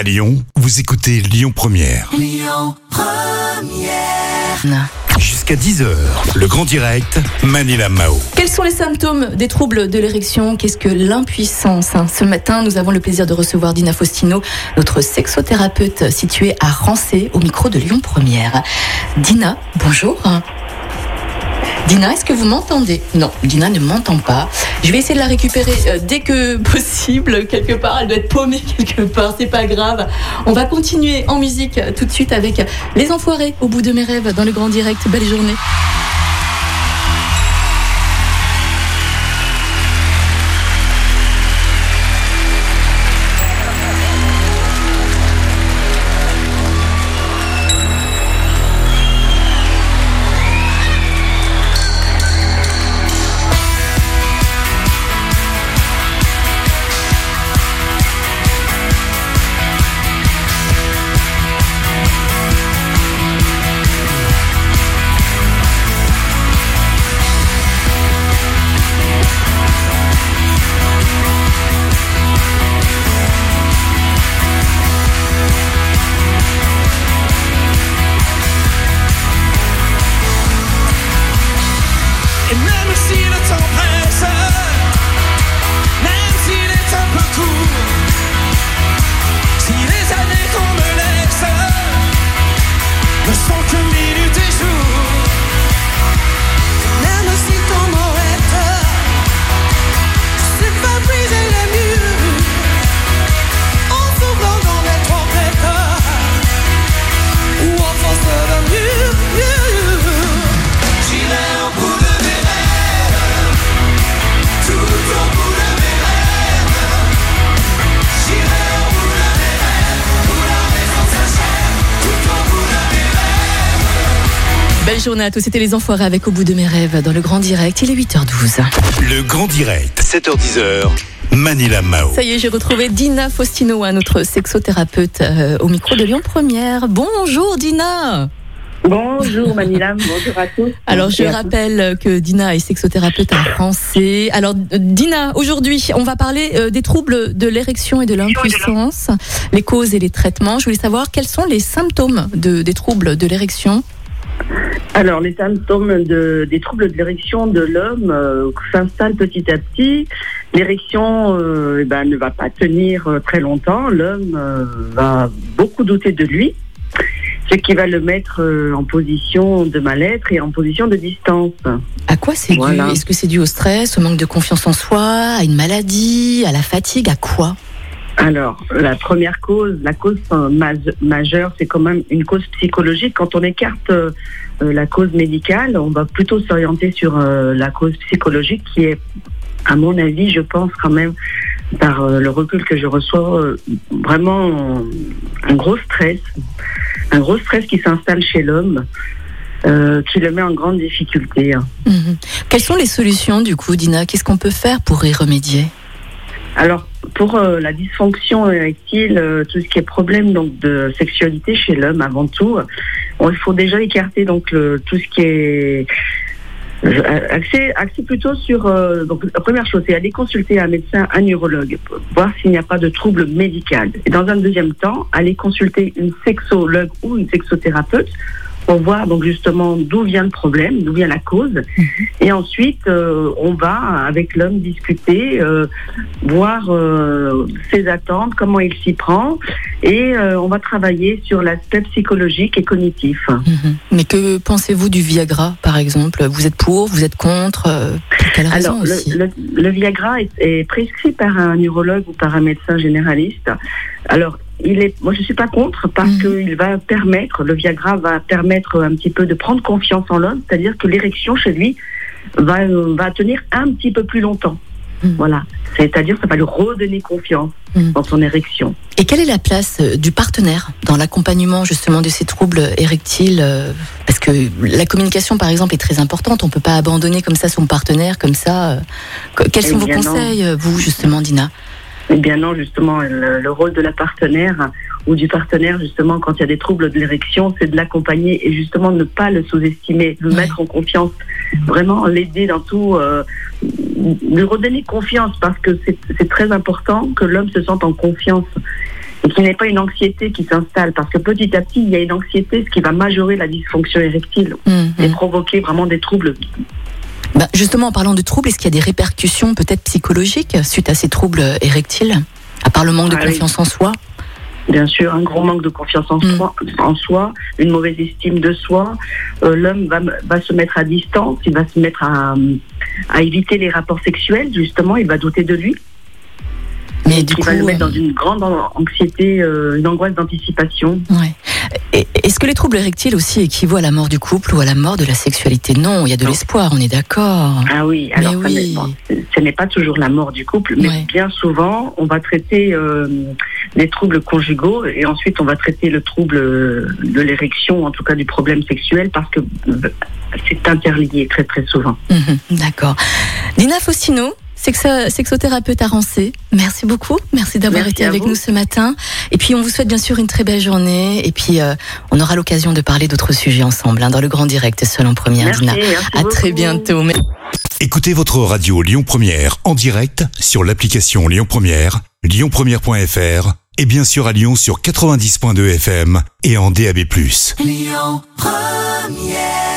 À Lyon, vous écoutez Lyon Première. Jusqu'à 10h, le grand direct, Manila Mao. Quels sont les symptômes des troubles de l'érection? Qu'est-ce que l'impuissance hein? Ce matin, nous avons le plaisir de recevoir Dina Faustino, notre sexothérapeute située à Rancé, au micro de Lyon Première. Dina, bonjour. Dina, est-ce que vous m'entendez? Non, Dina ne m'entend pas. Je vais essayer de la récupérer euh, dès que possible, quelque part. Elle doit être paumée quelque part, c'est pas grave. On va continuer en musique euh, tout de suite avec Les Enfoirés au bout de mes rêves dans le grand direct. Belle journée. Belle journée à tous. C'était Les Enfoirés avec Au bout de mes rêves dans le grand direct. Il est 8h12. Le grand direct, 7h10h, Manila Mao. Ça y est, j'ai retrouvé Dina Faustino, notre sexothérapeute euh, au micro de Lyon Première. Bonjour Dina Bonjour Manilam, bonjour à tous. Alors je rappelle que Dina est sexothérapeute en français. Alors Dina, aujourd'hui on va parler euh, des troubles de l'érection et de l'impuissance, les causes et les traitements. Je voulais savoir quels sont les symptômes de, des troubles de l'érection. Alors, les symptômes de- des troubles de l'érection de l'homme euh, s'installent petit à petit. L'érection euh, eh ben, ne va pas tenir euh, très longtemps. L'homme va beaucoup douter de lui, ce qui va le mettre en position de mal-être et en position de distance. À quoi c'est Voilà. dû Est-ce que c'est dû au stress, au manque de confiance en soi, à une maladie, à la fatigue, à quoi? Alors, la première cause, la cause ma- majeure, c'est quand même une cause psychologique. Quand on écarte euh, euh, la cause médicale, on va plutôt s'orienter sur euh, la cause psychologique qui est, à mon avis, je pense quand même, par euh, le recul que je reçois, vraiment un gros stress. Un gros stress qui s'installe chez l'homme, euh, qui le met en grande difficulté. hein. Mhm. Quelles sont les solutions du coup, Dina? Qu'est-ce qu'on peut faire pour y remédier? Alors, pour euh, la dysfonction érectile, euh, tout ce qui est problème donc de sexualité chez l'homme avant tout, il faut déjà écarter donc tout ce qui est euh, axé, plutôt sur donc la première chose, c'est aller consulter un médecin, un neurologue, pour voir s'il n'y a pas de trouble médical. Et dans un deuxième temps, aller consulter une sexologue ou une sexothérapeute pour voir donc justement d'où vient le problème, d'où vient la cause. Et ensuite, euh, on va avec l'homme discuter, euh, voir euh, ses attentes, comment il s'y prend, et on va travailler sur l'aspect psychologique et cognitif. Mhm. Mais que pensez-vous du Viagra, par exemple? Vous êtes pour, vous êtes contre Pour quelle raison Alors, aussi? le, le- le Viagra est, est prescrit par un neurologue ou par un médecin généraliste. Alors, il est, moi, je suis pas contre parce Mhm. qu'il va permettre, le Viagra va permettre un petit peu de prendre confiance en l'homme, c'est-à-dire que l'érection chez lui va, euh, va tenir un petit peu plus longtemps. Mhm. Voilà. C'est-à-dire, ça va lui redonner confiance Mhm. dans son érection. Et quelle est la place euh, du partenaire dans l'accompagnement justement de ces troubles érectiles euh, Parce que la communication, par exemple, est très importante. On peut pas abandonner comme ça son partenaire, comme ça. Que- Quels Eh sont vos non. conseils, vous, justement, Dina? Eh bien non, justement, le, le rôle de la partenaire ou du partenaire, justement, quand il y a des troubles de l'érection, c'est de l'accompagner et justement ne pas le sous-estimer, le mettre en confiance, vraiment l'aider dans tout, euh, lui redonner confiance parce que c'est très important que l'homme se sente en confiance et qu'il n'y ait pas une anxiété qui s'installe. Parce que petit à petit, il y a une anxiété, ce qui va majorer la dysfonction érectile Hum, et hum. provoquer vraiment des troubles. Bah, justement, en parlant de troubles, est-ce qu'il y a des répercussions peut-être psychologiques suite à ces troubles érectiles À part le manque de Ah oui. confiance en soi? Bien sûr, un gros manque de confiance en, Mm. soi, en soi, une mauvaise estime de soi. Euh, L'homme va, va se mettre à distance, il va se mettre à, à éviter les rapports sexuels, justement, il va douter de lui. Mais du qui coup, va le mettre euh, dans une grande an- anxiété, euh, une angoisse d'anticipation. ouais. Est-ce que les troubles érectiles aussi équivaut à la mort du couple ou à la mort de la sexualité? Non, il y a de l'espoir, on est d'accord. Ah oui, Mais alors ça oui. bon, ce n'est pas toujours la mort du couple, mais Ouais. bien souvent, on va traiter euh, les troubles conjugaux et ensuite on va traiter le trouble euh, de l'érection, en tout cas du problème sexuel, parce que euh, c'est interlié très très souvent. Mhm, D'accord. Dina Faustino, sexothérapeute à Rancé, merci beaucoup. Merci d'avoir été avec vous. nous ce matin. Et puis, on vous souhaite bien sûr une très belle journée. Et puis, euh, on aura l'occasion de parler d'autres sujets ensemble hein, dans le grand direct, seul en première, Merci, Dina. merci À très beaucoup. bientôt. Écoutez votre radio Lyon Première en direct sur l'application Lyon Première, lyonpremière.fr et bien sûr à Lyon sur 90.2 FM et en DAB+. Lyon Première